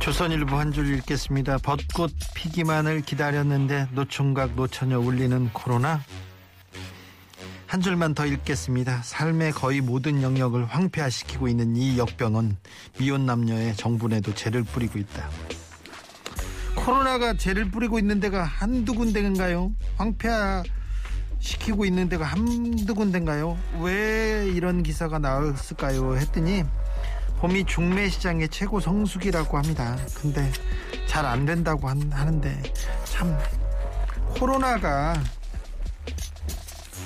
조선일보 한 줄 읽겠습니다. 벚꽃 피기만을 기다렸는데 노총각 노처녀 울리는 코로나. 한 줄만 더 읽겠습니다. 삶의 거의 모든 영역을 황폐화시키고 있는 이 역병은 미혼 남녀의 정분에도 죄를 뿌리고 있다. 코로나가 죄를 뿌리고 있는 데가 한두 군데인가요? 황폐화 시키고 있는 데가 한두 군데인가요? 왜 이런 기사가 나왔을까요? 했더니 봄이 중매 시장의 최고 성수기라고 합니다. 근데 잘 안 된다고 한- 하는데 참 코로나가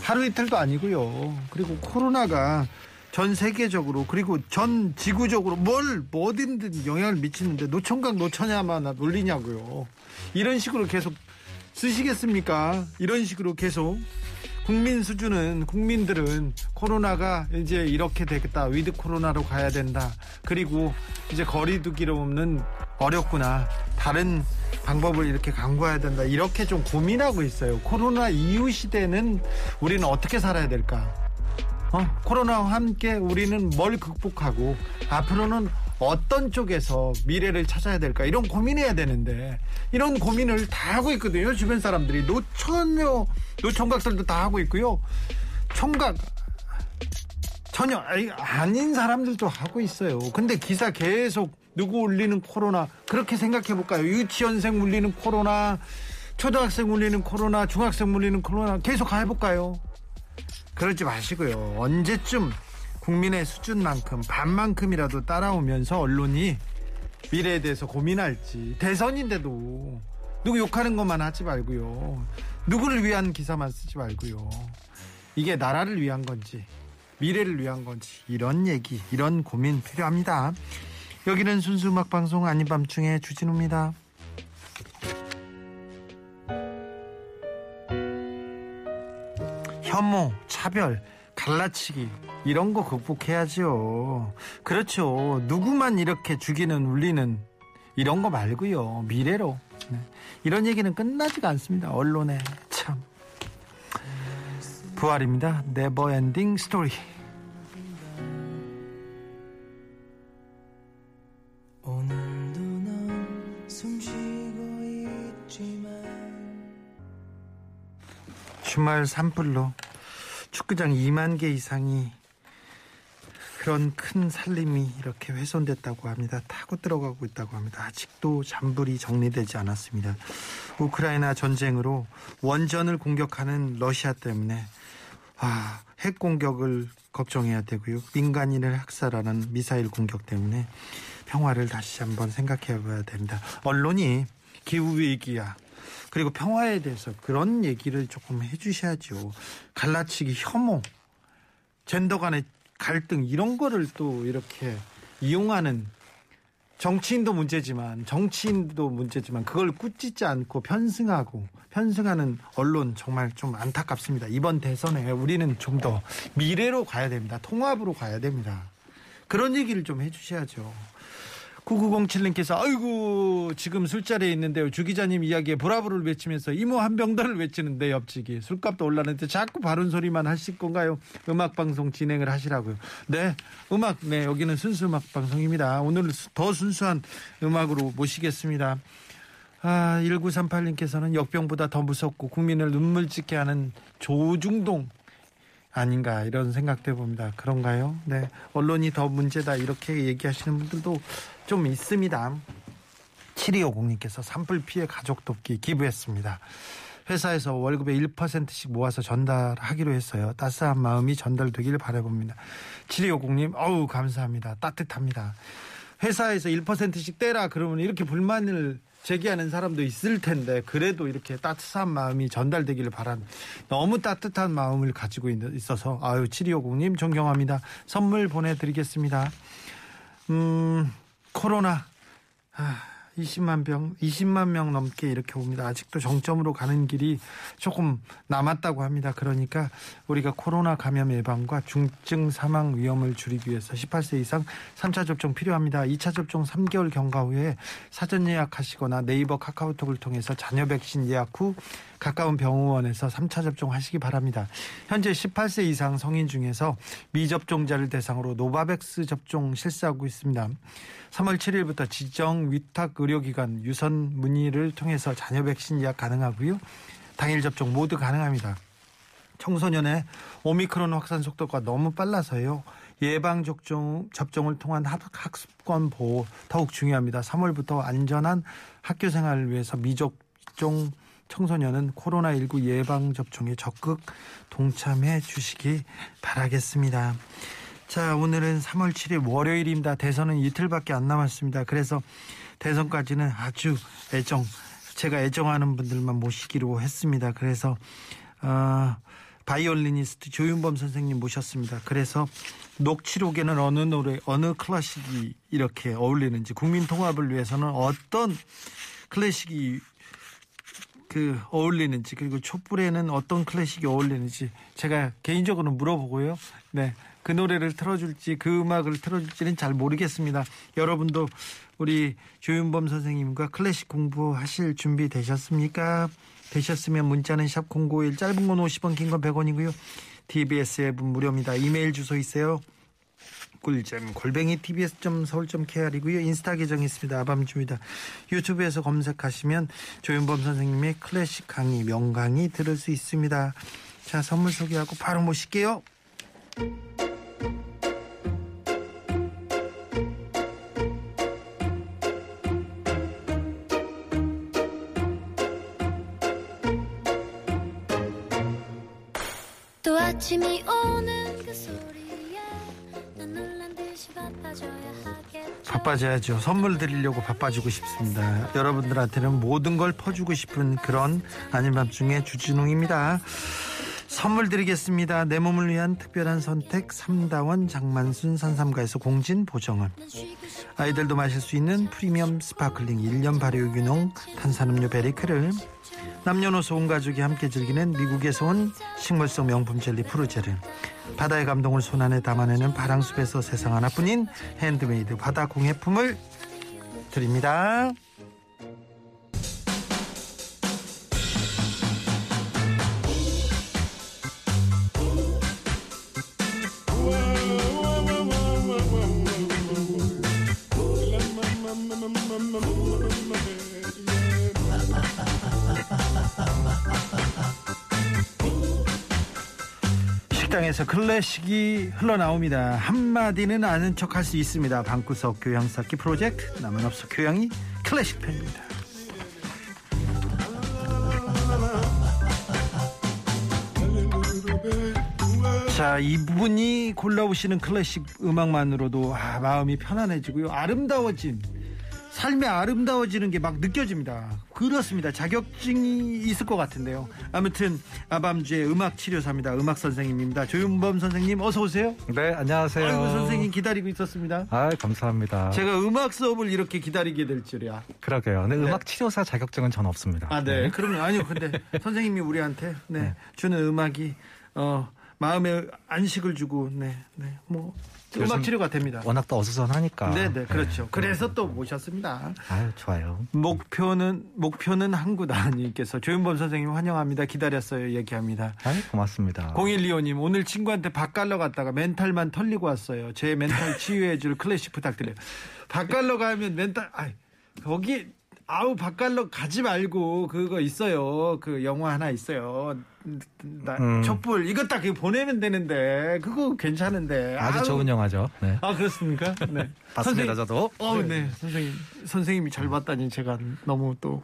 하루 이틀도 아니고요. 그리고 코로나가 전 세계적으로 그리고 전 지구적으로 뭘 뭐든든 영향을 미치는데 노총각 노처녀만 놀리냐고요. 이런 식으로 계속 쓰시겠습니까? 이런 식으로 계속 국민 수준은 국민들은 코로나가 이제 이렇게 되겠다. with 코로나로 가야 된다. 그리고 이제 거리두기로는 어렵구나. 다른 방법을 이렇게 강구해야 된다. 이렇게 좀 고민하고 있어요. 코로나 이후 시대는 우리는 어떻게 살아야 될까? 어? 코로나와 함께 우리는 뭘 극복하고 앞으로는 어떤 쪽에서 미래를 찾아야 될까? 이런 고민해야 되는데 이런 고민을 다 하고 있거든요 주변 사람들이. 노처녀 노총각들도 다 하고 있고요. 총각 전혀 아닌 사람들도 하고 있어요. 근데 기사 계속 누구 울리는 코로나 그렇게 생각해 볼까요? 유치원생 울리는 코로나 초등학생 울리는 코로나 중학생 울리는 코로나 계속 해볼까요? 그러지 마시고요. 언제쯤 국민의 수준만큼 반만큼이라도 따라오면서 언론이 미래에 대해서 고민할지 대선인데도 누구 욕하는 것만 하지 말고요. 누구를 위한 기사만 쓰지 말고요. 이게 나라를 위한 건지 미래를 위한 건지 이런 얘기 이런 고민 필요합니다. 여기는 순수 음악 방송 아닌 밤중에 주진우입니다. 혐오, 차별, 갈라치기 이런 거 극복해야죠. 그렇죠. 누구만 이렇게 죽이는 울리는 이런 거 말고요. 미래로 네. 이런 얘기는 끝나지가 않습니다. 언론에 참 부활입니다. Never Ending Story. 주말 산불로 축구장 2만 개 이상이 그런 큰 살림이 이렇게 훼손됐다고 합니다. 타고 들어가고 있다고 합니다. 아직도 잔불이 정리되지 않았습니다. 우크라이나 전쟁으로 원전을 공격하는 러시아 때문에 아, 핵 공격을 걱정해야 되고요. 민간인을 학살하는 미사일 공격 때문에 평화를 다시 한번 생각해 봐야 됩니다. 언론이 기후 위기야. 그리고 평화에 대해서 그런 얘기를 조금 해 주셔야죠. 갈라치기 혐오, 젠더 간의 갈등 이런 거를 또 이렇게 이용하는 정치인도 문제지만 정치인도 문제지만 그걸 꾸짖지 않고 편승하고 편승하는 언론 정말 좀 안타깝습니다. 이번 대선에 우리는 좀 더 미래로 가야 됩니다. 통합으로 가야 됩니다. 그런 얘기를 좀 해주셔야죠. 9907님께서 아이고 지금 술자리에 있는데요 주 기자님 이야기에 브라보를 외치면서 이모 한 병더를 외치는데 옆집이 술값도 올랐는데 자꾸 바른 소리만 하실 건가요 음악 방송 진행을 하시라고요 네 음악 네 여기는 순수 음악 방송입니다 오늘 더 순수한 음악으로 모시겠습니다 아 1938님께서는 역병보다 더 무섭고 국민을 눈물 짓게 하는 조중동 아닌가 이런 생각도 해봅니다. 그런가요? 네. 언론이 더 문제다 이렇게 얘기하시는 분들도 좀 있습니다. 7250님께서 산불 피해 가족 돕기 기부했습니다. 회사에서 월급의 1%씩 모아서 전달하기로 했어요. 따스한 마음이 전달되길 바라봅니다. 7250님, 어우, 감사합니다. 따뜻합니다. 회사에서 1%씩 떼라 그러면 이렇게 불만을 제기하는 사람도 있을 텐데 그래도 이렇게 따뜻한 마음이 전달되기를 바란 너무 따뜻한 마음을 가지고 있- 있어서 아유 7250님 존경합니다. 선물 보내드리겠습니다. 음 코로나 20만 병, 20만 명 넘게 이렇게 옵니다. 아직도 정점으로 가는 길이 조금 남았다고 합니다. 그러니까 우리가 코로나 감염 예방과 중증 사망 위험을 줄이기 위해서 18세 이상 3차 접종 필요합니다. 2차 접종 3개월 경과 후에 사전 예약하시거나 네이버 카카오톡을 통해서 잔여 백신 예약 후 가까운 병원에서 3차 접종하시기 바랍니다. 현재 18세 이상 성인 중에서 미접종자를 대상으로 노바백스 접종 실시하고 있습니다. 3월 7일부터 지정 위탁 의료기관 유선 문의를 통해서 자녀 백신 예약 가능하고요. 당일 접종 모두 가능합니다. 청소년의 오미크론 확산 속도가 너무 빨라서요. 예방 접종 접종을 통한 학- 학습권 보호 더욱 중요합니다. 3월부터 안전한 학교 생활을 위해서 미접종 청소년은 코로나19 예방 접종에 적극 동참해 주시기 바라겠습니다. 자, 오늘은 3월 7일 월요일입니다. 대선은 이틀밖에 안 남았습니다. 그래서 대선까지는 아주 애정, 제가 애정하는 분들만 모시기로 했습니다. 그래서, 어, 바이올리니스트 조윤범 선생님 모셨습니다. 그래서 녹취록에는 어느 노래, 어느 클래식이 이렇게 어울리는지, 국민 통합을 위해서는 어떤 클래식이 그 어울리는지 그리고 촛불에는 어떤 클래식이 어울리는지 제가 개인적으로 물어보고요. 네. 그 노래를 틀어줄지 그 음악을 틀어줄지는 잘 모르겠습니다. 여러분도 우리 조윤범 선생님과 클래식 공부하실 준비 되셨습니까? 되셨으면 문자는 샵 051 짧은 건 50원 긴 건 100원이고요. TBS 앱은 무료입니다. 이메일 주소 있어요. 꿀잼 골뱅이 tbs.서울.kr이고요. 인스타 계정이 있습니다. 아밤주입니다. 유튜브에서 검색하시면 조윤범 선생님의 클래식 강의 명강의 들을 수 있습니다. 자 선물 소개하고 바로 모실게요. 또 아침이 오는 바빠져야죠. 선물 드리려고 바빠지고 싶습니다. 여러분들한테는 모든 걸 퍼주고 싶은 그런 아닌 밤중에 주진우입니다. 선물 드리겠습니다. 내 몸을 위한 특별한 선택 삼다원 장만순 산삼가에서 공진 보정을 아이들도 마실 수 있는 프리미엄 스파클링 1년 발효 유기농 탄산음료 베리크를 남녀노소 온 가족이 함께 즐기는 미국에서 온 식물성 명품 젤리 푸르제를 바다의 감동을 손안에 담아내는 바랑숲에서 세상 하나뿐인 핸드메이드 바다 공예품을 드립니다. 식당에서 클래식이 흘러나옵니다. 한마디는 아는 척 할 수 있습니다. 방구석 교양 쌓기 프로젝트 남은 없어 교양이 클래식 편입니다. 자, 이분이 골라오시는 클래식 음악만으로도 아, 마음이 편안해지고요. 아름다워진 삶이 아름다워지는 게 막 느껴집니다. 그렇습니다. 자격증이 있을 것 같은데요. 아무튼 아밤주의 음악 치료사입니다. 음악 선생님입니다. 조윤범 선생님 어서 오세요. 네, 안녕하세요. 아이고 선생님 기다리고 있었습니다. 아, 감사합니다. 제가 음악 수업을 이렇게 기다리게 될 줄이야. 그러게요. 근데 음악 치료사 자격증은 전 없습니다. 아, 네. 그러면 아니요. 근데 선생님이 우리한테 네, 주는 음악이 어 마음에 안식을 주고 네, 네. 뭐 음악 치료가 됩니다. 워낙 또 어수선하니까. 네, 네, 그렇죠. 그래서 또 모셨습니다. 아유, 좋아요. 목표는 목표는 한구다님께서 조윤범 선생님 환영합니다. 기다렸어요. 얘기합니다. 아유, 고맙습니다. 0125님 오늘 친구한테 밥 갈러 갔다가 멘탈만 털리고 왔어요. 제 멘탈 치유해줄 클래식 부탁드려요. 밥 갈러 가면 멘탈 아 거기 아우 밥 갈러 가지 말고 그거 있어요. 그 영화 하나 있어요. 나, 음. 촛불 이거 딱 보내면 되는데 그거 괜찮은데 아주 아우. 좋은 영화죠. 네. 아 그렇습니까? 네. 봤습니다, 선생님, 저도. 어, 네. 선생님 선생님이 잘 봤다니 제가 너무 또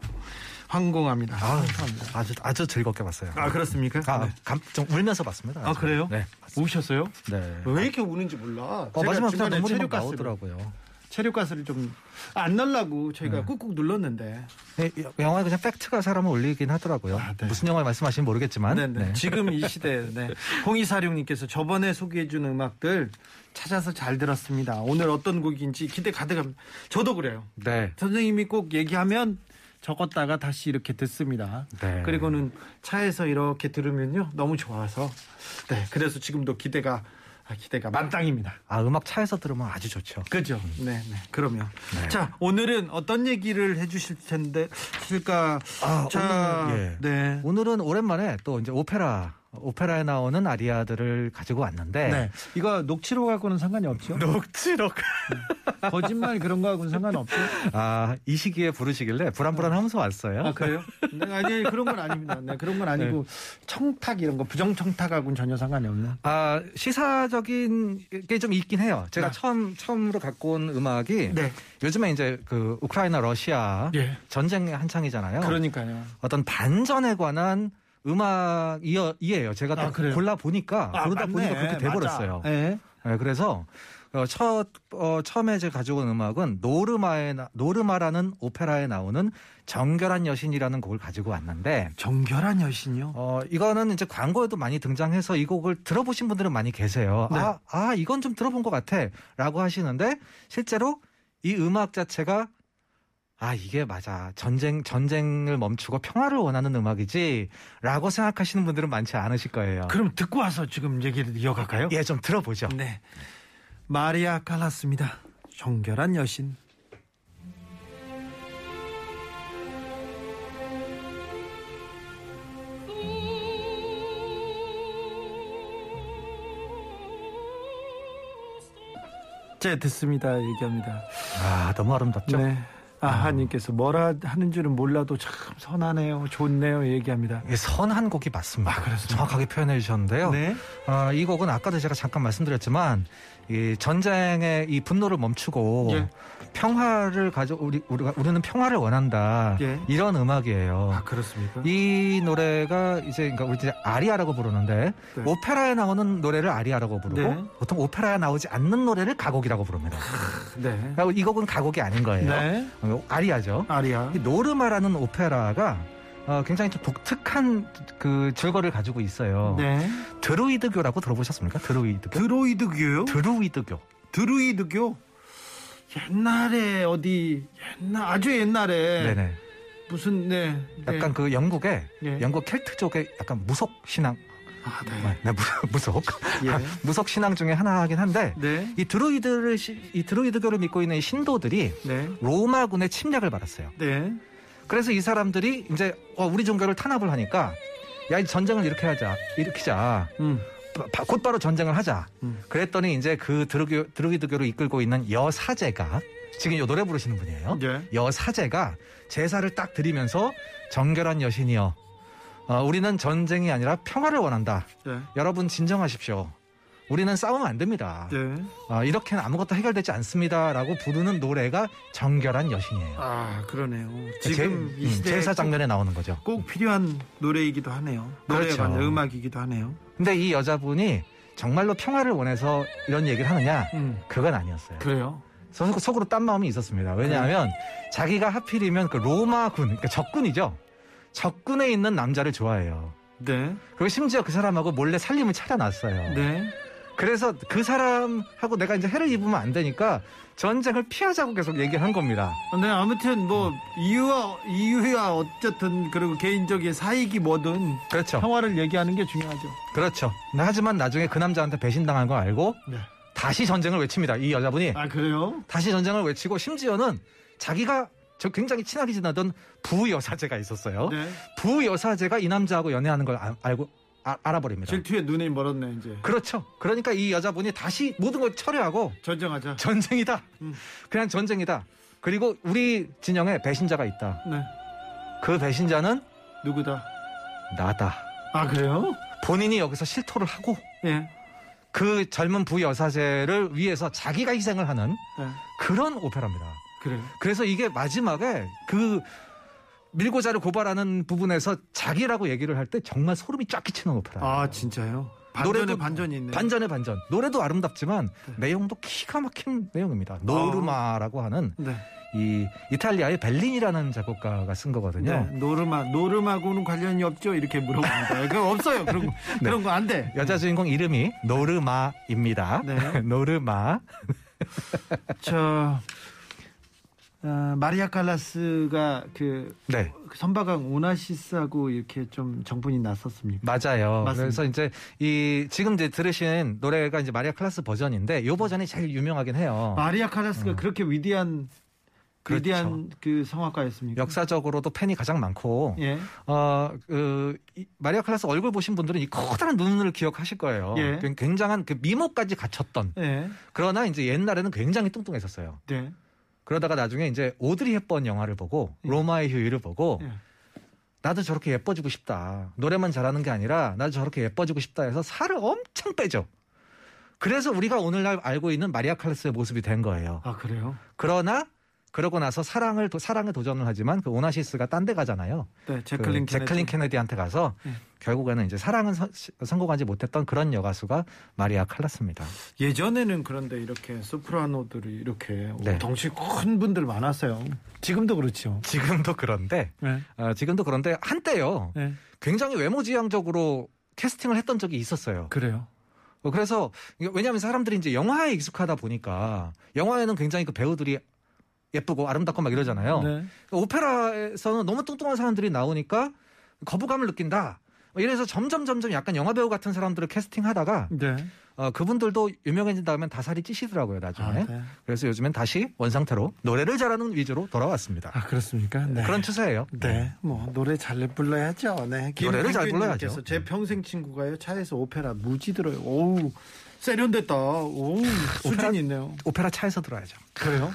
황공합니다. 아, 감사합니다. 아주, 아주 즐겁게 봤어요. 아 그렇습니까? 아, 네. 감, 좀 울면서 봤습니다. 아 그래요? 네. 우셨어요? 네. 왜 이렇게 우는지 몰라. 어, 마지막 중간에 가스를- 나오더라고요. 체류가스를 좀 안 넣으려고 저희가 꾹꾹 눌렀는데 네, 영화에 그냥 팩트가 사람을 올리긴 하더라고요. 아, 네. 무슨 영화 말씀하시는지 모르겠지만. 네, 네. 네. 지금 이 시대에 네. 0246님께서 저번에 소개해준 음악들 찾아서 잘 들었습니다. 오늘 어떤 곡인지 기대 가득합니다. 저도 그래요. 네. 선생님이 꼭 얘기하면 적었다가 다시 이렇게 듣습니다. 네. 그리고는 차에서 이렇게 들으면요 너무 좋아서 네 그래서 지금도 기대가 아, 기대가 만땅입니다. 아, 음악 차에서 들으면 아주 좋죠. 그죠? 네, 네. 그러면 네. 자 오늘은 어떤 얘기를 해주실 텐데 실까? 아, 자, 오늘, 예. 네. 오늘은 오랜만에 또 이제 오페라, 오페라에 나오는 아리아들을 가지고 왔는데. 네. 이거 녹취록 하고는 상관이 없죠? 녹취록. 거짓말 그런 거하고는 상관없죠? 아, 이 시기에 부르시길래 불안불안하면서 왔어요. 아, 그래요? 네, 아니, 그런 건 아닙니다. 네, 그런 건 아니고, 청탁 이런 거, 부정 청탁하고는 전혀 상관이 없는. 아, 시사적인 게 좀 있긴 해요. 제가 네. 처음, 처음으로 갖고 온 음악이 네. 요즘에 이제 그 우크라이나 러시아 예. 전쟁 한창이잖아요. 그러니까요. 어떤 반전에 관한 음악이에요. 제가 아? 골라 보니까 아, 고르다 맞네. 보니까 그렇게 돼버렸어요. 네. 네, 그래서 어, 첫 어, 처음에 제가 가지고 온 음악은 노르마에 나- 노르마라는 오페라에 나오는 정결한 여신이라는 곡을 가지고 왔는데 정결한 여신이요? 어, 이거는 이제 광고에도 많이 등장해서 이 곡을 들어보신 분들은 많이 계세요. 네. 아, 아, 이건 좀 들어본 것 같아. 라고 하시는데, 실제로 이 음악 자체가, 아, 이게 맞아. 전쟁, 전쟁을 멈추고 평화를 원하는 음악이지. 라고 생각하시는 분들은 많지 않으실 거예요. 그럼 듣고 와서 지금 얘기를 이어갈까요? 예, 좀 들어보죠. 네. 마리아 칼라스입니다. 정결한 여신. 제 듣습니다. 얘기합니다. 아, 너무 아름답죠? 네. 아하님께서 뭐라 하는 줄은 몰라도 참 선하네요. 좋네요. 얘기합니다. 이게 선한 곡이 맞습니다. 아? 정확하게 표현해 주셨는데요. 네. 아, 이 곡은 아까도 제가 잠깐 말씀드렸지만 이 전쟁의 이 분노를 멈추고 예. 평화를 가져 우리 우리가 우리는 평화를 원한다 예. 이런 음악이에요. 아, 그렇습니까? 이 노래가 이제 그러니까 우리 이제 아리아라고 부르는데 네. 오페라에 나오는 노래를 아리아라고 부르고 네. 보통 오페라에 나오지 않는 노래를 가곡이라고 부릅니다. 네. 그리고 이 곡은 가곡이 아닌 거예요. 네. 어, 아리아죠. 아리아. 이 노르마라는 오페라가 어, 굉장히 좀 독특한 그 줄거리를 가지고 있어요. 네. 드루이드교라고 들어보셨습니까? 드루이드교? 드로이드교요? 드루이드교. 드루이드교? 옛날에 어디 옛날 아주 옛날에 네네. 무슨 네, 네. 약간 그 영국의 예. 영국 켈트족의 약간 무속 신앙, 아, 네. 네, 무- 무속 예. 무속 신앙 중에 하나이긴 한데 네. 이 드루이드를 시- 이 드루이드교를 믿고 있는 이 신도들이 네. 로마군의 침략을 받았어요. 네. 그래서 이 사람들이 이제 어, 우리 종교를 탄압을 하니까 야 이 전쟁을 이렇게 하자 일으키자 음. 바- 곧바로 전쟁을 하자. 음. 그랬더니 이제 그 드루교, 드루이드교를 이끌고 있는 여사제가 지금 이 노래 부르시는 분이에요. 예. 여사제가 제사를 딱 드리면서 정결한 여신이여. 어, 우리는 전쟁이 아니라 평화를 원한다. 네. 여러분 진정하십시오. 우리는 싸우면 안 됩니다. 네. 어, 이렇게는 아무것도 해결되지 않습니다라고 부르는 노래가 정결한 여신이에요. 아, 그러네요. 제- 지금 이 음, 시대에 제사 장면에 나오는 거죠. 꼭, 꼭 필요한 노래이기도 하네요. 노래가 그렇죠. 음악이기도 하네요. 근데 이 여자분이 정말로 평화를 원해서 이런 얘기를 하느냐? 음. 그건 아니었어요. 그래요. 속, 속으로 딴 마음이 있었습니다. 왜냐하면 자기가 하필이면 그 로마군, 그러니까 적군이죠. 적군에 있는 남자를 좋아해요. 네. 그리고 심지어 그 사람하고 몰래 살림을 차려놨어요. 네. 그래서 그 사람하고 내가 이제 해를 입으면 안 되니까 전쟁을 피하자고 계속 얘기를 한 겁니다. 네, 아무튼 뭐 이유와 이유야 어쨌든 그리고 개인적인 사익이 뭐든 그렇죠. 평화를 얘기하는 게 중요하죠. 그렇죠. 하지만 나중에 그 남자한테 배신당한 걸 알고 네. 다시 전쟁을 외칩니다. 이 여자분이 아, 그래요? 다시 전쟁을 외치고 심지어는 자기가 저 굉장히 친하게 지내던 부여사제가 있었어요. 네. 부여사제가 이 남자하고 연애하는 걸 아- 알고 아- 알아버립니다. 질투에 눈이 멀었네, 이제. 그렇죠. 그러니까 이 여자분이 다시 모든 걸 철회하고 전쟁하자. 전쟁이다. 음. 그냥 전쟁이다. 그리고 우리 진영에 배신자가 있다. 네. 그 배신자는 누구다? 나다. 아, 그래요? 본인이 여기서 실토를 하고 예. 그 젊은 부여사제를 위해서 자기가 희생을 하는 네. 그런 오페라입니다. 그래요. 그래서 이게 마지막에 그 밀고자를 고발하는 부분에서 자기라고 얘기를 할 때 정말 소름이 쫙 끼치는 오페라. 아, 진짜요? 반전에 반전이 있네. 반전에 반전. 노래도 아름답지만 내용도 기가 막힌 내용입니다. 노르마라고 하는 네. 이 이탈리아의 벨린이라는 작곡가가 쓴 거거든요. 네. 노르마 노르마고는 관련이 없죠? 이렇게 물어봅니다. 그거 없어요. 그런 거 그런 거 안 돼. 여자 주인공 이름이 노르마입니다. 네. 노르마. 저 어, 마리아 칼라스가 그 네. 선박왕 오나시스하고 이렇게 좀 정분이 났었습니까? 맞아요. 맞습니다. 그래서 이제 이 지금 이제 들으신 노래가 이제 마리아 칼라스 버전인데 이 버전이 제일 유명하긴 해요. 마리아 칼라스가 그렇게 위대한 어. 그렇죠. 위대한 그 성악가였습니까? 역사적으로도 팬이 가장 많고 예. 어, 그, 이 마리아 칼라스 얼굴 보신 분들은 이 커다란 눈을 기억하실 거예요. 예. 굉- 굉장한 그 미모까지 갖췄던. 예. 그러나 이제 옛날에는 굉장히 뚱뚱했었어요. 네. 그러다가 나중에 이제 오드리 헵번 영화를 보고 예. 로마의 휴일을 보고 예. 나도 저렇게 예뻐지고 싶다. 노래만 잘하는 게 아니라 나도 저렇게 예뻐지고 싶다 해서 살을 엄청 빼죠. 그래서 우리가 오늘날 알고 있는 마리아 칼라스의 모습이 된 거예요. 아 그래요? 그러나 그러고 나서 사랑을 도- 사랑에 도전을 하지만 그 오나시스가 딴 데 가잖아요. 네. 재클린 그 재클린 케네디한테 가서 예. 결국에는 이제 사랑은 서- 성공하지 못했던 그런 여가수가 마리아 칼라스입니다. 예전에는 그런데 이렇게 소프라노들이 이렇게 네. 덩치 큰 분들 많았어요. 지금도 그렇죠. 지금도 그런데 네. 어, 지금도 그런데 한때요 네. 굉장히 외모지향적으로 캐스팅을 했던 적이 있었어요. 그래요. 어, 그래서 왜냐하면 사람들이 이제 영화에 익숙하다 보니까 영화에는 굉장히 그 배우들이 예쁘고 아름답고 막 이러잖아요. 네. 오페라에서는 너무 뚱뚱한 사람들이 나오니까 거부감을 느낀다. 이래서 점점 점점 약간 영화 배우 같은 사람들을 캐스팅하다가 네. 어, 그분들도 유명해진 다음엔 다 살이 찌시더라고요 나중에. 아, 네. 그래서 요즘엔 다시 원상태로 노래를 잘하는 위주로 돌아왔습니다. 아 그렇습니까? 네. 그런 추세예요. 네, 뭐 노래 잘 불러야죠. 네, 노래를 잘 불러야죠. 제 평생 친구가요 차에서 오페라 무지 들어요. 오우 세련됐다. 오우 수준 있네요. 오페라 차에서 들어야죠. 그래요?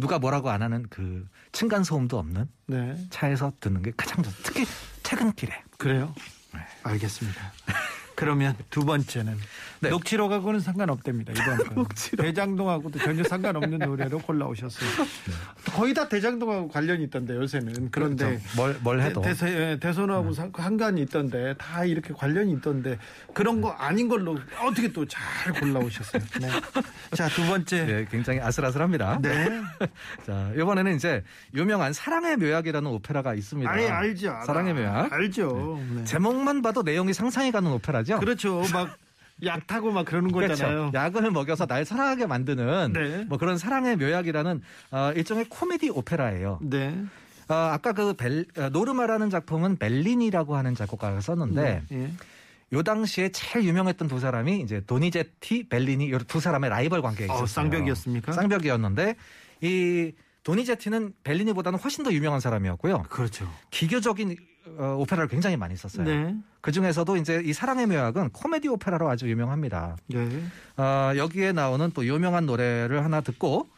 누가 뭐라고 안 하는 그 층간 소음도 없는 네, 차에서 듣는 게 가장 좋. 특히 퇴근길에. 그래요. 네. 알겠습니다. 그러면 두 번째는 네. 녹취록하고는 상관없답니다. 이번 녹취록. 대장동하고도 전혀 상관없는 노래로 골라오셨어요. 거의 다 대장동하고 관련이 있던데 요새는 그런데 그렇죠. 뭘, 뭘 해도. 대, 대, 대선하고 상- 한간이 있던데 다 이렇게 관련이 있던데 그런 거 아닌 걸로 어떻게 또 잘 골라오셨어요. 네. 자, 두 번째. 네, 굉장히 아슬아슬합니다. 네. 자, 이번에는 이제 유명한 사랑의 묘약이라는 오페라가 있습니다. 아예 알죠. 사랑의 묘약. 알죠. 네. 제목만 봐도 내용이 상상이 가는 오페라 죠. 그렇죠. 막 약 타고 막 그러는 거잖아요. 그렇죠. 약을 먹여서 날 사랑하게 만드는 네. 뭐 그런 사랑의 묘약이라는 어, 일종의 코미디 오페라예요. 네. 어, 아까 그 벨, 어, 노르마라는 작품은 벨린이라고 하는 작곡가가 썼는데 예. 요 당시에 제일 유명했던 두 사람이 이제 도니제티, 벨리니 요두 사람의 라이벌 관계에 있었어요. 어, 쌍벽이었습니까? 쌍벽이었는데 이 도니제티는 벨리니보다는 훨씬 더 유명한 사람이었고요. 그렇죠. 기교적인 어, 오페라를 굉장히 많이 썼어요. 네. 그 중에서도 이제 이 사랑의 묘약은 코미디 오페라로 아주 유명합니다. 네. 어, 여기에 나오는 또 유명한 노래를 하나 듣고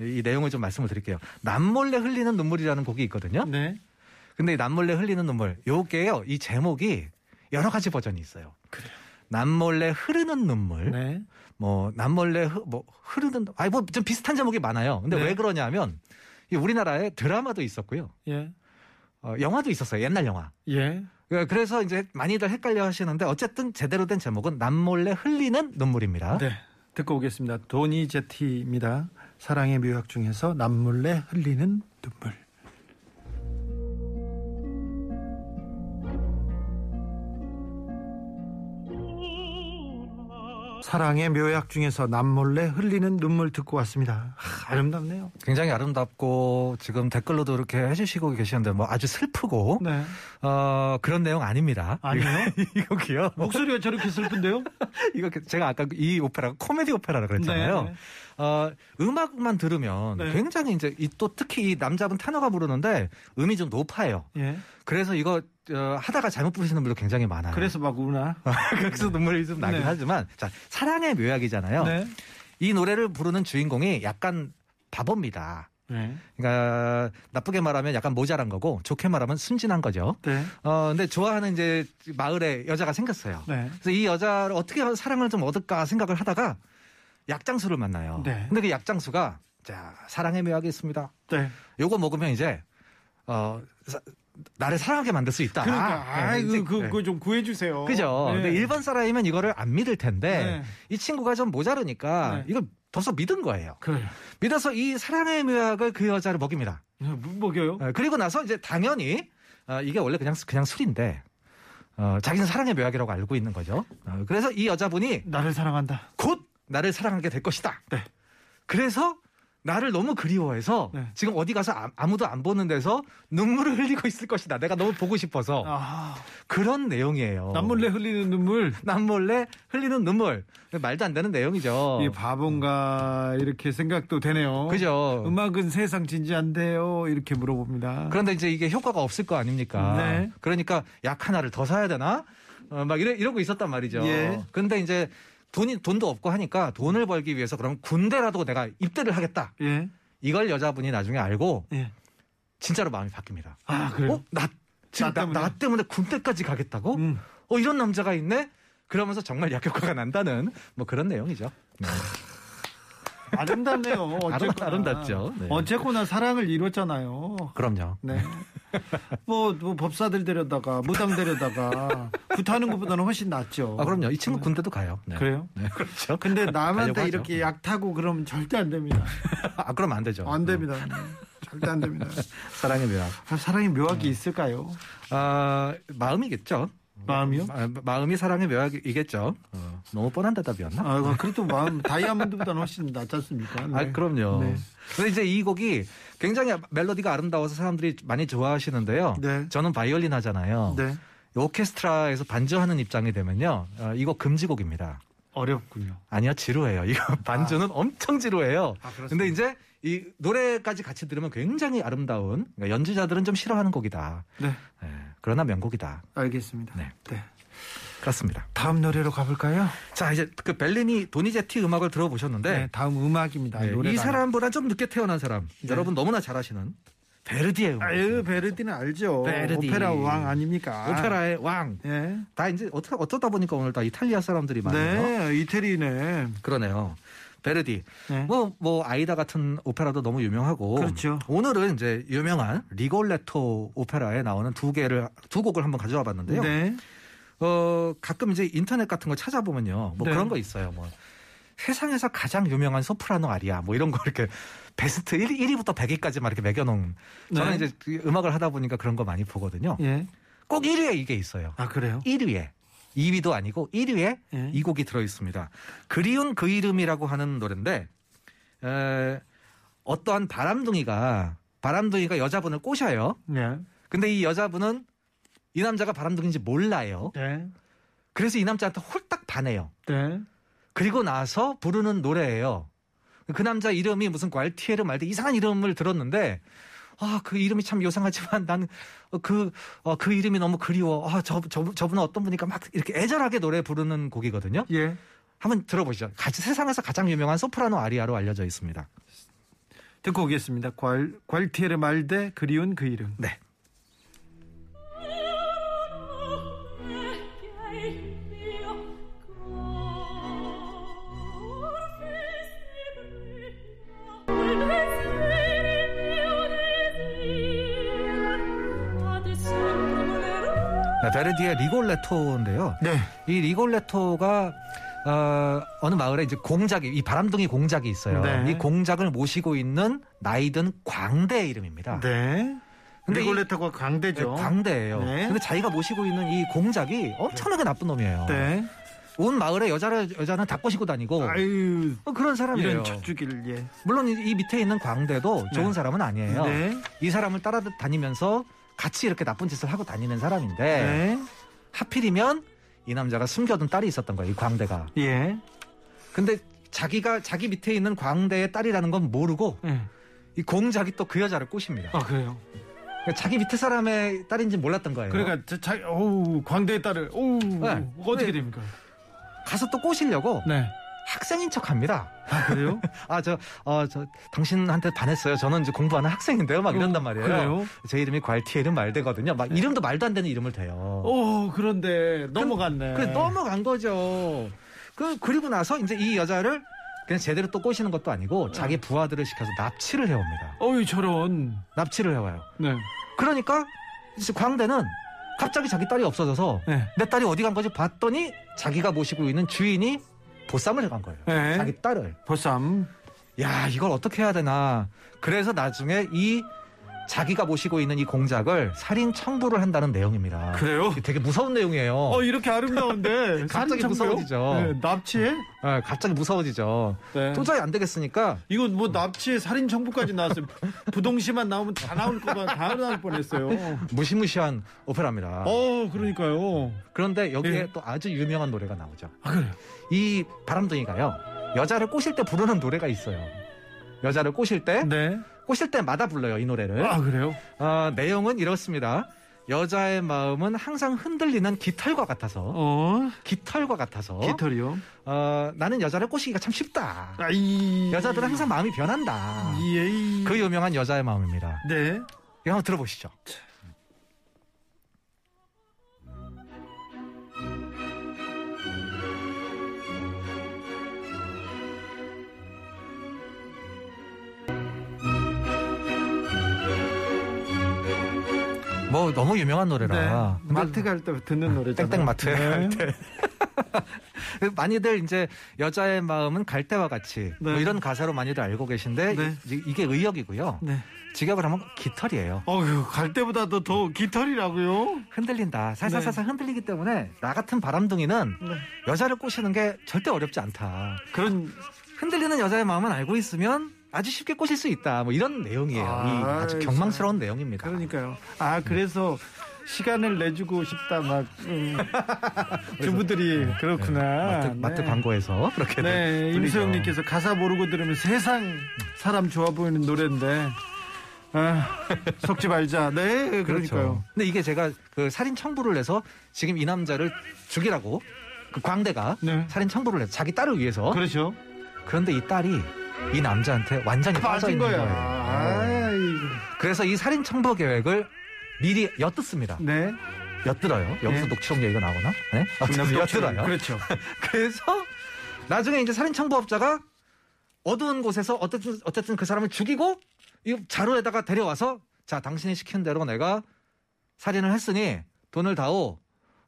이 내용을 좀 말씀을 드릴게요. 남몰래 흘리는 눈물이라는 곡이 있거든요. 네. 근데 이 남몰래 흘리는 눈물, 요게요, 이 제목이 여러 가지 버전이 있어요. 남몰래 흐르는 눈물, 네. 뭐 남몰래 흐, 뭐 흐르는, 아니 뭐 좀 비슷한 제목이 많아요. 근데 네. 왜 그러냐면 이 우리나라에 드라마도 있었고요, 예. 어, 영화도 있었어요. 옛날 영화. 예. 그래서 이제 많이들 헷갈려 하시는데 어쨌든 제대로 된 제목은 남몰래 흘리는 눈물입니다. 네. 듣고 오겠습니다. 도니 제티입니다. 사랑의 묘약 중에서 남몰래 흘리는 눈물. 사랑의 묘약 중에서 남몰래 흘리는 눈물 듣고 왔습니다. 하, 아름답네요. 굉장히 아름답고 지금 댓글로도 이렇게 해주시고 계시는데 뭐 아주 슬프고 네. 어, 그런 내용 아닙니다. 아니에요? 이거기요. 목소리가 저렇게 슬픈데요? 이거 제가 아까 이 오페라가 코미디 오페라라 그랬잖아요. 네. 어, 음악만 들으면 네. 굉장히 이제 이 또 특히 이 남자분 테너가 부르는데 음이 좀 높아요. 예. 그래서 이거 어, 하다가 잘못 부르시는 분도 굉장히 많아요. 그래서 막 우나. 그래서 눈물이 좀 나긴 네. 하지만 자 사랑의 묘약이잖아요. 네. 이 노래를 부르는 주인공이 약간 바보입니다. 네. 그러니까 나쁘게 말하면 약간 모자란 거고 좋게 말하면 순진한 거죠. 네. 어 근데 좋아하는 이제 마을에 여자가 생겼어요. 네. 그래서 이 여자를 어떻게 사랑을 좀 얻을까 생각을 하다가 약장수를 만나요. 네. 근데 그 약장수가 자 사랑의 묘약이 있습니다. 네. 요거 먹으면 이제 어, 사- 나를 사랑하게 만들 수 있다. 그러니까 아, 이제- 그, 그, 네. 그거 좀 구해주세요. 그죠. 네. 근데 일반 사람이면 이거를 안 믿을 텐데 네. 이 친구가 좀 모자르니까 네. 이걸 벌써 믿은 거예요. 그래요. 믿어서 이 사랑의 묘약을 그 여자를 먹입니다. 뭐 먹여요? 어, 그리고 나서 이제 당연히 어, 이게 원래 그냥 그냥 술인데 어, 자기는 사랑의 묘약이라고 알고 있는 거죠. 어, 그래서 이 여자분이 나를 사랑한다. 곧 나를 사랑하게 될 것이다. 네. 그래서 나를 너무 그리워해서 네. 지금 어디 가서 아- 아무도 안 보는 데서 눈물을 흘리고 있을 것이다. 내가 너무 보고 싶어서 아, 그런 내용이에요. 남몰래 흘리는 눈물. 남몰래 흘리는 눈물. 말도 안 되는 내용이죠. 이 바본가 이렇게 생각도 되네요. 그죠. 음악은 세상 진지한데요. 이렇게 물어봅니다. 그런데 이제 이게 효과가 없을 거 아닙니까? 네. 그러니까 약 하나를 더 사야 되나? 어, 막 이러, 이러고 있었단 말이죠. 예. 근데 이제 돈이, 돈도 없고 하니까 돈을 벌기 위해서 그럼 군대라도 내가 입대를 하겠다. 예. 이걸 여자분이 나중에 알고 예. 진짜로 마음이 바뀝니다. 아, 그래요? 어? 나, 지금 나, 때문에? 나 때문에 군대까지 가겠다고? 음. 어, 이런 남자가 있네? 그러면서 정말 약효과가 난다는 뭐 그런 내용이죠. 네. 아름답네요. 어쨌거나. 아름답죠. 네. 어쨌거나 사랑을 이뤘잖아요. 그럼요. 네. 뭐, 뭐 법사들 데려다가 무당 데려다가 굿하는 것보다는 훨씬 낫죠. 아, 그럼요. 이 친구 군대도 가요. 네. 그래요? 네, 그렇죠. 근데 남한테 이렇게 하죠. 약 타고 그러면 절대 안 됩니다. 아, 그럼 안 되죠. 안 됩니다. 절대 안 됩니다. 사랑의 묘약. 아, 사랑의 묘학이 네. 있을까요? 아, 마음이겠죠. 마음이요? 마, 마음이 사랑의 묘약이겠죠. 어, 너무 뻔한 대답이었나? 아, 그래도 마음 다이아몬드보다는 훨씬 낫지 않습니까? 네. 아, 그럼요. 네. 근데 이제 이 곡이 굉장히 멜로디가 아름다워서 사람들이 많이 좋아하시는데요. 네. 저는 바이올린 하잖아요. 네. 오케스트라에서 반주하는 입장이 되면요. 어, 이거 금지곡입니다. 어렵군요. 아니요, 지루해요. 이거 반주는 엄청 지루해요. 아, 그렇습니다. 근데 이제 이 노래까지 같이 들으면 굉장히 아름다운 그러니까 연주자들은 좀 싫어하는 곡이다. 네. 예, 그러나 명곡이다. 알겠습니다. 네. 네. 그렇습니다. 다음 노래로 가볼까요? 자, 이제 그 벨리니 도니제티 음악을 들어보셨는데 네. 다음 음악입니다. 네, 이 사람보다 좀 늦게 태어난 사람. 네. 여러분 너무나 잘 아시는 베르디의 음악. 아유, 베르디는 알죠. 베르디. 오페라 왕 아닙니까? 오페라의 왕. 예. 다 이제 어쩌, 어쩌다 보니까 오늘 다 이탈리아 사람들이 많네요. 네, 이태리네. 그러네요. 베르디. 네. 뭐, 뭐, 아이다 같은 오페라도 너무 유명하고. 그렇죠. 오늘은 이제 유명한 리골레토 오페라에 나오는 두 개를, 두 곡을 한번 가져와 봤는데요. 네. 어, 가끔 이제 인터넷 같은 거 찾아보면요. 뭐 네. 그런 거 있어요. 뭐. 세상에서 가장 유명한 소프라노 아리아 뭐 이런 거 이렇게 베스트 1, 1위부터 100위까지 막 이렇게 매겨 놓은. 저는 네. 이제 그 음악을 하다 보니까 그런 거 많이 보거든요. 예. 꼭 1위에 이게 있어요. 아, 그래요? 1위에. 2위도 아니고 1위에 예. 이 곡이 들어 있습니다. 그리운 그 이름이라고 하는 노래인데 에, 어떠한 바람둥이가 바람둥이가 여자분을 꼬셔요. 네. 근데 이 여자분은 이 남자가 바람둥이인지 몰라요. 네. 그래서 이 남자한테 홀딱 반해요. 네. 그리고 나서 부르는 노래예요. 그 남자 이름이 무슨 괄티에르 말대 이상한 이름을 들었는데 아, 그 이름이 참 요상하지만 나는 그, 어, 그 이름이 너무 그리워. 아, 저, 저, 저분은 어떤 분이니까 막 이렇게 애절하게 노래 부르는 곡이거든요. 예. 한번 들어보시죠. 같이 세상에서 가장 유명한 소프라노 아리아로 알려져 있습니다. 듣고 오겠습니다. 괄, 괄티에르 말대 그리운 그 이름. 네. 네, 베르디의 리골레토인데요. 네. 이 리골레토가 어, 어느 마을에 이제 공작이 이 바람둥이 공작이 있어요. 네. 이 공작을 모시고 있는 나이든 광대의 이름입니다. 네. 근데 이- 리골레타가 광대죠. 네, 광대예요. 네. 근데 자기가 모시고 있는 이 공작이 엄청나게 나쁜 놈이에요. 네. 온 마을에 여자를 여자는 다 꼬시고 다니고 아유, 어, 그런 사람이에요. 이런 척주기를, 예. 물론 이, 이 밑에 있는 광대도 좋은 네. 사람은 아니에요. 네. 이 사람을 따라 다니면서 같이 이렇게 나쁜 짓을 하고 다니는 사람인데 네. 하필이면 이 남자가 숨겨둔 딸이 있었던 거예요. 이 광대가. 예. 근데 자기가 자기 밑에 있는 광대의 딸이라는 건 모르고 예. 이 공작이 또 그 여자를 꼬십니다. 아, 그래요? 그러니까 자기 밑에 사람의 딸인지 몰랐던 거예요. 그러니까, 저, 자, 어우, 광대의 딸을, 어우, 네. 어떻게 네. 됩니까? 가서 또 꼬시려고 네. 학생인 척 합니다. 아, 그래요? 아 저 어 저 당신한테 반했어요. 저는 이제 공부하는 학생인데요. 막 이런단 말이에요. 그래요? 제 이름이 괄티에는 말대거든요. 막 이름도 말도 안 되는 이름을 대요. 오, 그런데 넘어갔네. 그 넘어간 거죠. 그 그리고 나서 이제 이 여자를 그냥 제대로 또 꼬시는 것도 아니고 자기 부하들을 시켜서 납치를 해옵니다. 어이, 저런. 납치를 해와요. 네. 그러니까 이제 광대는 갑자기 자기 딸이 없어져서 네. 내 딸이 어디 간 거지 봤더니 자기가 모시고 있는 주인이 보쌈을 해간 거예요. 네. 자기 딸을. 보쌈. 야 이걸 어떻게 해야 되나. 그래서 나중에 이 자기가 모시고 있는 이 공작을 살인 청부를 한다는 내용입니다. 그래요? 되게 무서운 내용이에요. 어 이렇게 아름다운데 갑자기 살인 청부요? 무서워지죠. 네, 납치해? 아, 갑자기 무서워지죠. 네. 도저히 안 되겠으니까 이건 뭐 납치에 살인 청부까지 나왔어요. 부동시만 나오면 다 나올 거만 다 나올 뻔했어요. 무시무시한 오페라입니다. 어 그러니까요. 그런데 여기에 네. 또 아주 유명한 노래가 나오죠. 아 그래요. 이 바람둥이가요. 여자를 꼬실 때 부르는 노래가 있어요. 여자를 꼬실 때 네. 꼬실 때마다 불러요 이 노래를. 아 그래요? 어, 내용은 이렇습니다. 여자의 마음은 항상 흔들리는 깃털과 같아서 어 깃털과 같아서 깃털이요. 어, 나는 여자를 꼬시기가 참 쉽다. 아이 여자들은 항상 마음이 변한다. 예. 그 유명한 여자의 마음입니다. 네. 이거 한번 들어보시죠. 뭐 너무 유명한 노래라. 네. 마트 갈 때 듣는 노래잖아요. 땡땡 마트에 네. 갈 때. 많이들 이제 여자의 마음은 갈대와 같이 뭐 네. 이런 가사로 많이들 알고 계신데 네. 이- 이게 의역이고요. 네. 직역을 하면 깃털이에요. 어휴 갈 때보다도 더 깃털이라고요? 흔들린다. 살살살살 흔들리기 때문에 나 같은 바람둥이는 네. 여자를 꼬시는 게 절대 어렵지 않다. 그런 흔들리는 여자의 마음은 알고 있으면 아주 쉽게 꼬실 수 있다. 뭐 이런 내용이에요. 이 아, 아주 경망스러운 내용입니다. 그러니까요. 아 그래서 시간을 내주고 싶다 막 음, 주부들이 그렇구나. 마트, 네. 마트 광고에서 그렇게 네, 임소영님께서 가사 모르고 들으면 세상 사람 좋아 보이는 노래인데 아, 속지 말자. 네, 그러니까요. 그렇죠. 근데 이게 제가 그 살인 청부를 내서 지금 이 남자를 죽이라고 그 광대가 네. 살인 청부를 내서 자기 딸을 위해서 그렇죠. 그런데 이 딸이 이 남자한테 완전히 빠져 있는. 거예요. 아이고. 그래서 이 살인 청부 계획을 미리 엿듣습니다. 네. 엿들어요. 여기서 네. 녹취록 얘기가 나오나? 네? 어쨌든 엿들어요. 그렇죠. 그래서 나중에 이제 살인 청부업자가 어두운 곳에서 어쨌든 어쨌든 그 사람을 죽이고 이 자루에다가 데려와서 자 당신이 시킨 대로 내가 살인을 했으니 돈을 다오라고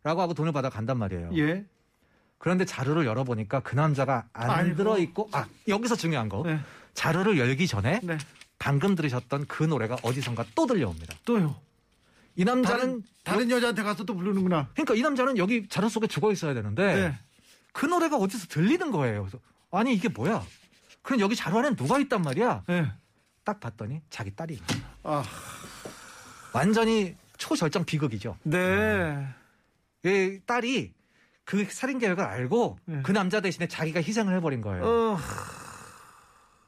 하고 돈을 받아 간단 말이에요. 예. 그런데 자루를 열어보니까 그 남자가 안 아이고. 들어 있고 아 여기서 중요한 거 네. 자루를 열기 전에 네. 방금 들으셨던 그 노래가 어디선가 또 들려옵니다. 또요. 이 남자는 다른 다른 여자한테 가서 또 부르는구나. 그러니까 이 남자는 여기 자루 속에 죽어 있어야 되는데 네. 그 노래가 어디서 들리는 거예요. 그래서 아니 이게 뭐야? 그럼 여기 자루 안에 누가 있단 말이야? 네. 딱 봤더니 자기 딸이 아, 완전히 초절정 비극이죠. 네. 이 딸이 그 살인 계획을 알고 네. 그 남자 대신에 자기가 희생을 해버린 거예요. 어,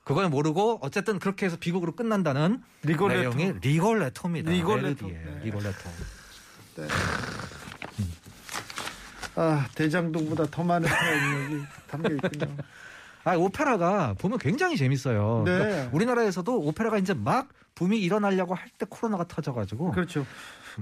그걸 모르고 어쨌든 그렇게 해서 비극으로 끝난다는 리골레토. 내용이 리골레토입니다. 리골레토. 멜로디예요. 네. 리골레토. 아, 대장동보다 더 많은 사연이 담겨 있군요. 아, 오페라가 보면 굉장히 재밌어요. 네. 그러니까 우리나라에서도 오페라가 이제 막 붐이 일어나려고 할 때 코로나가 터져가지고 그렇죠.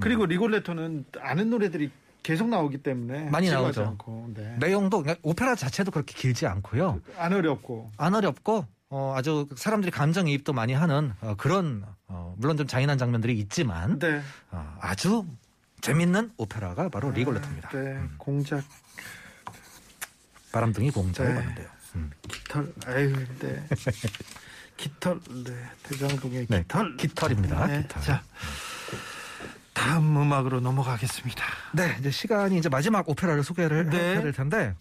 그리고 리골레토는 아는 노래들이 계속 나오기 때문에 많이 나오죠. 않고, 네. 내용도 오페라 자체도 그렇게 길지 않고요. 안 어렵고. 안 어렵고 어, 아주 사람들이 감정이입도 많이 하는 어, 그런 어, 물론 좀 잔인한 장면들이 있지만 네. 어, 아주 재밌는 오페라가 바로 리골레토입니다. 네. 공작 바람둥이 공작을 네. 봤는데요. 음. 깃털. 아유, 네. 깃털. 네. 대장동의 네, 깃털. 깃털입니다. 네. 깃털. 자. 다음 음악으로 넘어가겠습니다. 네, 이제 시간이 이제 마지막 오페라를 소개를 네. 해야 될 텐데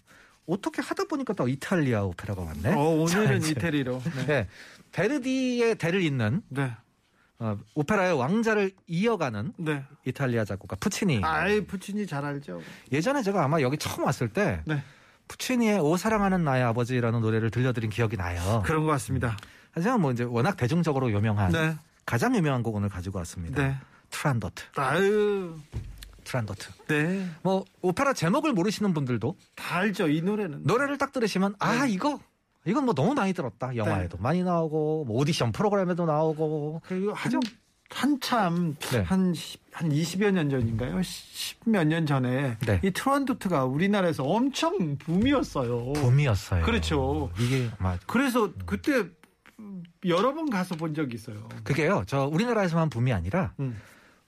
어떻게 하다 보니까 또 이탈리아 오페라가 왔네. 어, 오늘은 자. 이태리로. 네. 네, 베르디의 대를 잇는 네. 어, 오페라의 왕자를 이어가는 네. 이탈리아 작곡가 푸치니. 아이, 푸치니 잘 알죠. 예전에 제가 아마 여기 처음 왔을 때 네. 푸치니의 오 사랑하는 나의 아버지라는 노래를 들려드린 기억이 나요. 그런 것 같습니다. 하지만 뭐 이제 워낙 대중적으로 유명한 네. 가장 유명한 곡 오늘 가지고 왔습니다. 네. 투란도트. 아유. 투란도트. 네. 뭐 오페라 제목을 모르시는 분들도 다 알죠. 이 노래는. 노래를 딱 들으시면 아 네. 이거 이건 뭐 너무 많이 들었다. 영화에도 많이 나오고 뭐 오디션 프로그램에도 나오고 그리고 한, 그죠? 한참 네. 한, 10, 한 20여 년 전인가요? 10몇 년 전에 네. 이 투란도트가 우리나라에서 엄청 붐이었어요. 붐이었어요. 그렇죠. 이게 막 그래서 그때 여러 번 가서 본 적이 있어요. 그게요. 저 우리나라에서만 붐이 아니라 음.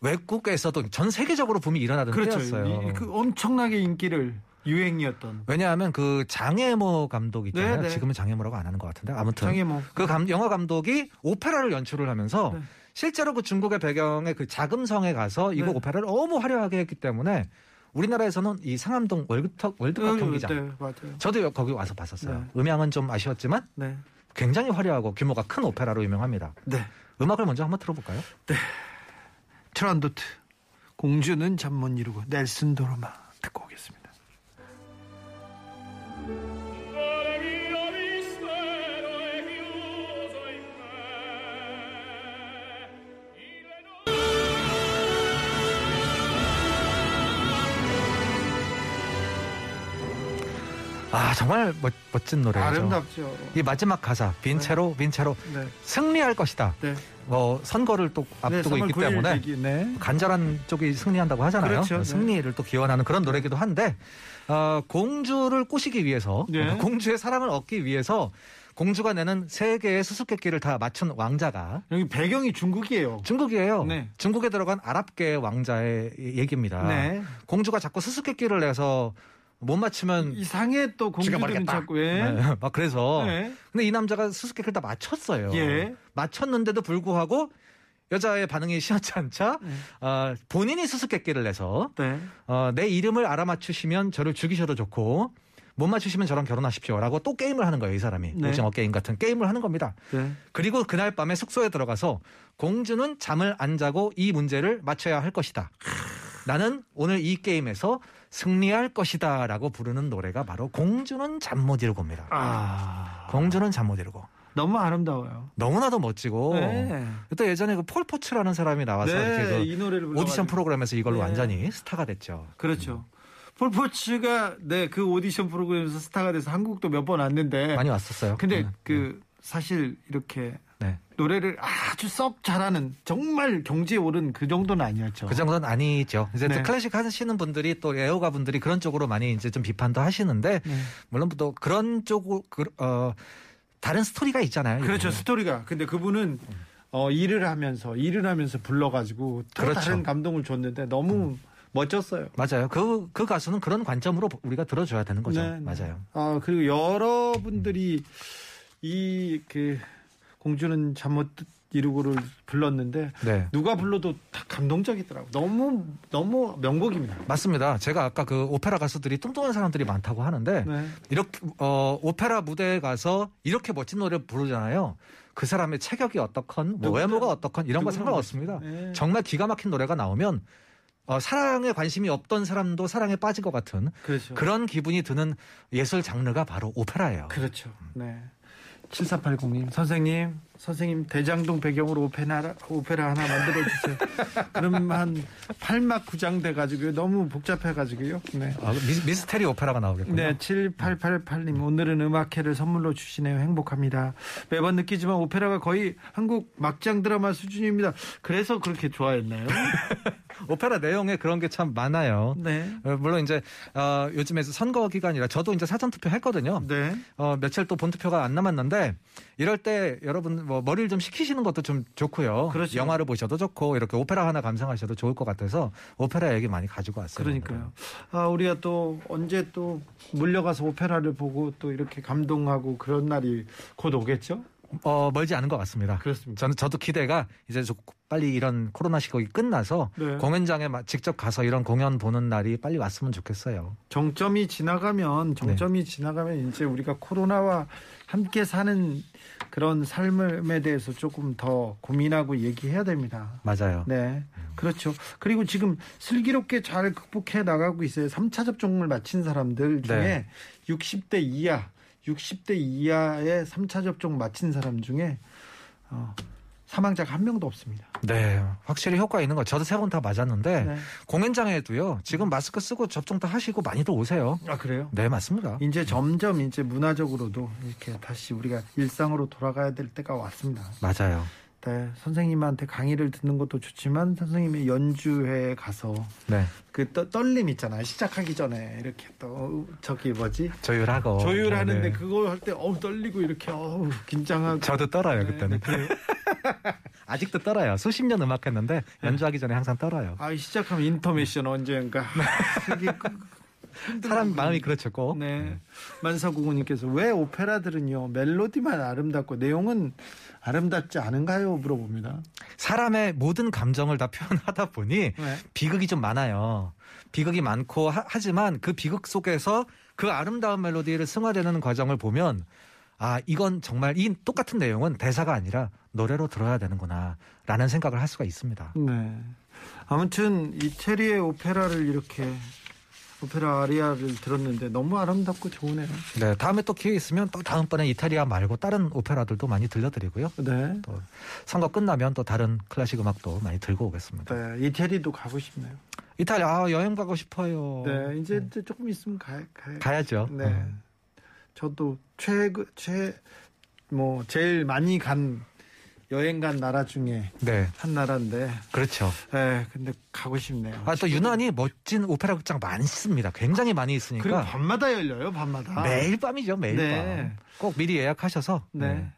외국에서도 전 세계적으로 붐이 일어나던 그렇죠. 때였어요. 이- 그 엄청나게 인기를 유행이었던 왜냐하면 그 장혜모 감독 있잖아요. 네, 네. 지금은 장혜모라고 안 하는 것 같은데 아무튼 장혜모. 그 감- 영화 감독이 오페라를 연출을 하면서 네. 실제로 그 중국의 배경의 그 자금성에 가서 이거 네. 오페라를 너무 화려하게 했기 때문에 우리나라에서는 이 상암동 월드컵 월드컵 경기장 네. 저도 거기 와서 봤었어요. 네. 음향은 좀 아쉬웠지만 네. 굉장히 화려하고 규모가 큰 오페라로 유명합니다. 네. 음악을 먼저 한번 들어볼까요? 트란도트 공주는 잠 못 이루고 넬슨 도르마 듣고 오겠습니다. 아 정말 멋, 멋진 노래죠. 아름답죠. 이 마지막 가사 빈체로 빈체로 네. 승리할 것이다. 네. 뭐 선거를 또 앞두고 네, 있기 3월 9일 때문에 되기, 네. 간절한 쪽이 승리한다고 하잖아요. 그렇죠, 네. 승리를 또 기원하는 그런 노래기도 한데 어, 공주를 꼬시기 위해서 네. 공주의 사랑을 얻기 위해서 공주가 내는 세 개의 수수께끼를 다 맞춘 왕자가 여기 배경이 중국이에요. 중국이에요. 네. 중국에 들어간 아랍계 왕자의 얘기입니다. 네. 공주가 자꾸 수수께끼를 내서 못 맞추면 이상해 또 공주들은. 자꾸 왜? 네, 막 그래서 네. 근데 이 남자가 수수께끼를 다 맞췄어요. 예. 맞췄는데도 불구하고 여자의 반응이 시원치 않자 네. 어, 본인이 수수께끼를 내서 네. 어, 내 이름을 알아맞추시면 저를 죽이셔도 좋고 못 맞추시면 저랑 결혼하십시오라고 또 게임을 하는 거예요 이 사람이 네. 오징어 게임 같은 게임을 하는 겁니다. 네. 그리고 그날 밤에 숙소에 들어가서 공주는 잠을 안 자고 이 문제를 맞춰야 할 것이다. 나는 오늘 이 게임에서 승리할 것이다 라고 부르는 노래가 바로 공주는 잠 못 이루고입니다. 아. 공주는 잠 못 이루고 너무 아름다워요. 너무나도 멋지고 네. 또 예전에 그 폴 포츠라는 사람이 나와서 이렇게 그 오디션 불러가지고. 프로그램에서 이걸로 네. 완전히 스타가 됐죠. 그렇죠. 폴 포츠가 네 그 오디션 프로그램에서 스타가 돼서 한국도 몇 번 왔는데 많이 왔었어요. 근데 네. 그 사실 이렇게 네. 노래를 아주 썩 잘하는 정말 경지에 오른 그 정도는 아니었죠. 그 정도는 아니죠. 이제 또 네. 클래식 하시는 분들이 또 애호가 분들이 그런 쪽으로 많이 이제 좀 비판도 하시는데 네. 물론 또 그런 쪽으로 그, 어, 다른 스토리가 있잖아요. 그렇죠 이거는. 스토리가. 근데 그분은 어, 일을 하면서 일을 하면서 불러 가지고 또 그렇죠. 다른 감동을 줬는데 너무 멋졌어요. 맞아요. 그, 그 가수는 그런 관점으로 우리가 들어줘야 되는 거죠. 네, 네. 맞아요. 아 그리고 여러분들이 이그 공주는 잠 못 이루고를 불렀는데 네. 누가 불러도 다 감동적이더라고. 너무 너무 명곡입니다. 맞습니다. 제가 아까 그 오페라 가수들이 뚱뚱한 사람들이 많다고 하는데 네. 이렇게 어 오페라 무대에 가서 이렇게 멋진 노래 부르잖아요. 그 사람의 체격이 어떻건 뭐 외모가 어떻건 이런 거 상관없습니다. 네. 정말 기가 막힌 노래가 나오면 어, 사랑에 관심이 없던 사람도 사랑에 빠질 것 같은 그렇죠. 그런 기분이 드는 예술 장르가 바로 오페라예요. 그렇죠. 네. 7480님, 선생님, 선생님 대장동 배경으로 오페라, 오페라 하나 만들어 주세요. 그럼 한 8막 9장 돼가지고요. 너무 복잡해가지고요. 네. 아, 미, 미스테리 오페라가 나오겠군요. 네, 7888님, 오늘은 음악회를 선물로 주시네요. 행복합니다. 매번 느끼지만 오페라가 거의 한국 막장 드라마 수준입니다. 그래서 그렇게 좋아했나요? 오페라 내용에 그런 게 참 많아요. 네. 어, 물론 이제 어, 요즘에 선거 기간이라 저도 이제 사전 투표 했거든요. 네. 어, 며칠 또 본투표가 안 남았는데 이럴 때 여러분 뭐 머리를 좀 식히시는 것도 좀 좋고요. 그렇죠. 영화를 보셔도 좋고 이렇게 오페라 하나 감상하셔도 좋을 것 같아서 오페라 얘기 많이 가지고 왔어요. 그러니까요. 아, 우리가 또 언제 또 물려가서 오페라를 보고 또 이렇게 감동하고 그런 날이 곧 오겠죠? 어, 멀지 않은 것 같습니다. 그렇습니다. 저는 저도 기대가 이제 좀 빨리 이런 코로나 시국이 끝나서 네. 공연장에 마- 직접 가서 이런 공연 보는 날이 빨리 왔으면 좋겠어요. 정점이 지나가면 정점이 지나가면 이제 우리가 코로나와 함께 사는 그런 삶에 대해서 조금 더 고민하고 얘기해야 됩니다. 맞아요. 네. 그렇죠. 그리고 지금 슬기롭게 잘 극복해 나가고 있어요. 3차 접종을 마친 사람들 중에 네. 60대 이하, 60대 이하의 3차 접종 마친 사람 중에 어, 사망자가 한 명도 없습니다. 네, 확실히 효과 있는 거. 저도 세 번 다 맞았는데 네. 공연장에도요. 지금 마스크 쓰고 접종 다 하시고 많이들 오세요. 아, 그래요? 네, 맞습니다. 이제 점점 이제 문화적으로도 이렇게 다시 우리가 일상으로 돌아가야 될 때가 왔습니다. 맞아요. 네, 선생님한테 강의를 듣는 것도 좋지만 선생님의 연주회에 가서 네, 그 떠- 떨림 있잖아요. 시작하기 전에 이렇게 또 저기 뭐지 조율하고 조율하는데 네. 그거 할 때 어우 떨리고 이렇게 어우 긴장하고 저도 떨어요 네, 그때는. 네? 아직도 떨어요. 수십 년 음악했는데 연주하기 전에 항상 떨어요. 아 시작하면 인터미션. 이게 그- 사람 마음이 그렇죠. 꼭. 네. 만사구구님께서 왜 오페라들은요 멜로디만 아름답고 내용은 아름답지 않은가요? 물어봅니다. 사람의 모든 감정을 다 표현하다 보니 네. 비극이 좀 많아요. 비극이 많고 하, 지만그 비극 속에서 그 아름다운 멜로디를 승화되는 과정을 보면 아 이건 정말 이 똑같은 내용은 대사가 아니라 노래로 들어야 되는구나라는 생각을 할 수가 있습니다. 네. 아무튼 이태리의 오페라를 이렇게 오페라 아리아를 들었는데 너무 아름답고 좋으네요. 네, 다음에 또 기회 있으면 또 다음번에 이탈리아 말고 다른 오페라들도 많이 들려드리고요. 네. 또 선거 끝나면 또 다른 클래식 음악도 많이 들고 오겠습니다. 네. 이태리도 가고 싶네요. 이탈리아 아, 여행 가고 싶어요. 네. 이제, 이제 조금 있으면 가, 가, 가야죠. 네. 저도 최고 최뭐 제일 많이 간 여행 간 나라 중에 네, 한 나라인데, 그렇죠. 네, 근데 가고 싶네요. 아, 또 유난히 멋진 오페라 극장 많습니다. 굉장히 많이 그리고 있으니까 밤마다 열려요, 밤마다. 매일 밤이죠, 매일 네. 밤. 꼭 미리 예약하셔서. 네.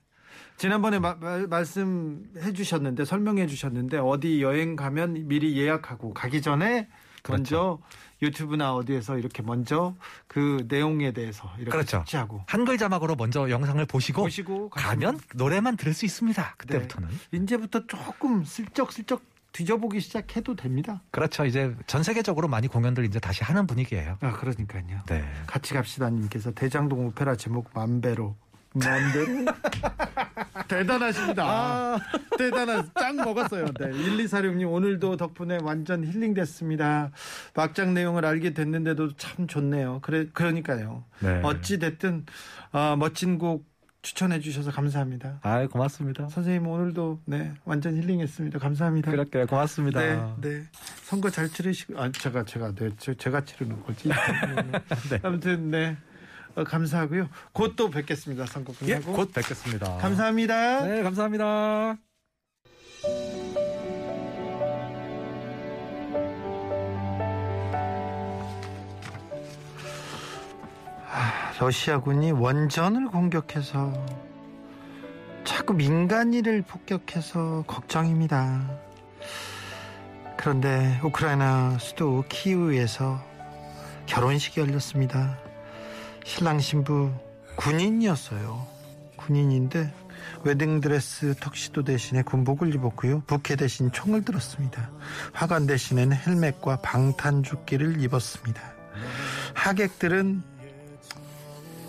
지난번에 마- 마- 말씀해 주셨는데 설명해 주셨는데 어디 여행 가면 미리 예약하고 가기 전에 먼저 유튜브나 어디에서 이렇게 먼저 그 내용에 대해서 이렇게 그렇죠. 숙지하고 한글 자막으로 먼저 영상을 보시고, 보시고 가면 노래만 들을 수 있습니다. 그때부터는. 이제부터 조금 슬쩍슬쩍 뒤져보기 시작해도 됩니다. 그렇죠. 이제 전 세계적으로 많이 공연들 이제 다시 하는 분위기예요. 아 그러니까요. 네. 같이 갑시다님께서 대장동 오페라 제목 만배로 만배로 대단하십니다. 아. 대단한 짱 먹었어요. 네. 1246님 오늘도 덕분에 완전 힐링됐습니다. 막장 내용을 알게 됐는데도 참 좋네요. 그래 그러니까요. 네. 어찌 됐든 아, 멋진 곡 추천해 주셔서 감사합니다. 아, 고맙습니다. 선생님 오늘도 네 완전 힐링했습니다. 감사합니다. 그렇게 고맙습니다. 네, 네. 선거 잘 치르시고, 아, 제가, 제가, 네, 저- 제가 치르는 거지. 네. 아무튼, 네. 어, 감사하고요. 곧 또 뵙겠습니다. 선거 예, 끝나고. 곧 뵙겠습니다. 감사합니다. 네, 감사합니다. 러시아군이 원전을 공격해서 자꾸 민간인을 폭격해서 걱정입니다. 그런데 우크라이나 수도 키우에서 결혼식이 열렸습니다. 신랑 신부 군인이었어요. 군인인데 웨딩드레스 턱시도 대신에 군복을 입었고요. 부케 대신 총을 들었습니다. 화관 대신에는 헬멧과 방탄조끼를 입었습니다. 하객들은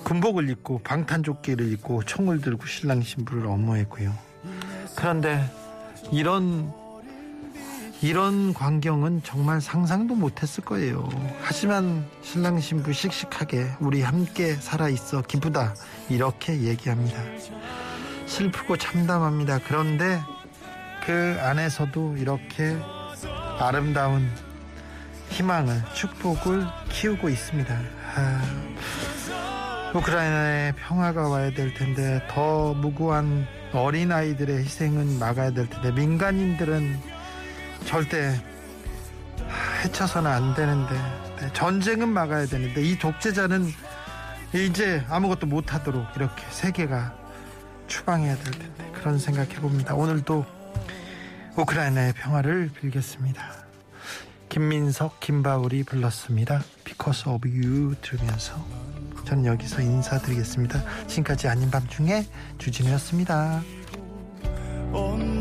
군복을 입고 방탄조끼를 입고 총을 들고 신랑 신부를 엄호했고요. 그런데 이런 이런 광경은 정말 상상도 못했을 거예요. 하지만 신랑 신부 씩씩하게 우리 함께 살아 있어 기쁘다 이렇게 얘기합니다. 슬프고 참담합니다. 그런데 그 안에서도 이렇게 아름다운 희망을 축복을 키우고 있습니다. 아, 우크라이나에 평화가 와야 될 텐데 더 무고한 어린 아이들의 희생은 막아야 될 텐데 민간인들은 절대 해쳐서는 안 되는데 네, 전쟁은 막아야 되는데 이 독재자는 이제 아무것도 못하도록 이렇게 세계가 추방해야 될 텐데 그런 생각해 봅니다. 오늘도 우크라이나의 평화를 빌겠습니다. 김민석, 김바울이 불렀습니다. Because of You 들으면서 저는 여기서 인사드리겠습니다. 지금까지 아닌 밤중에 주진우였습니다. 온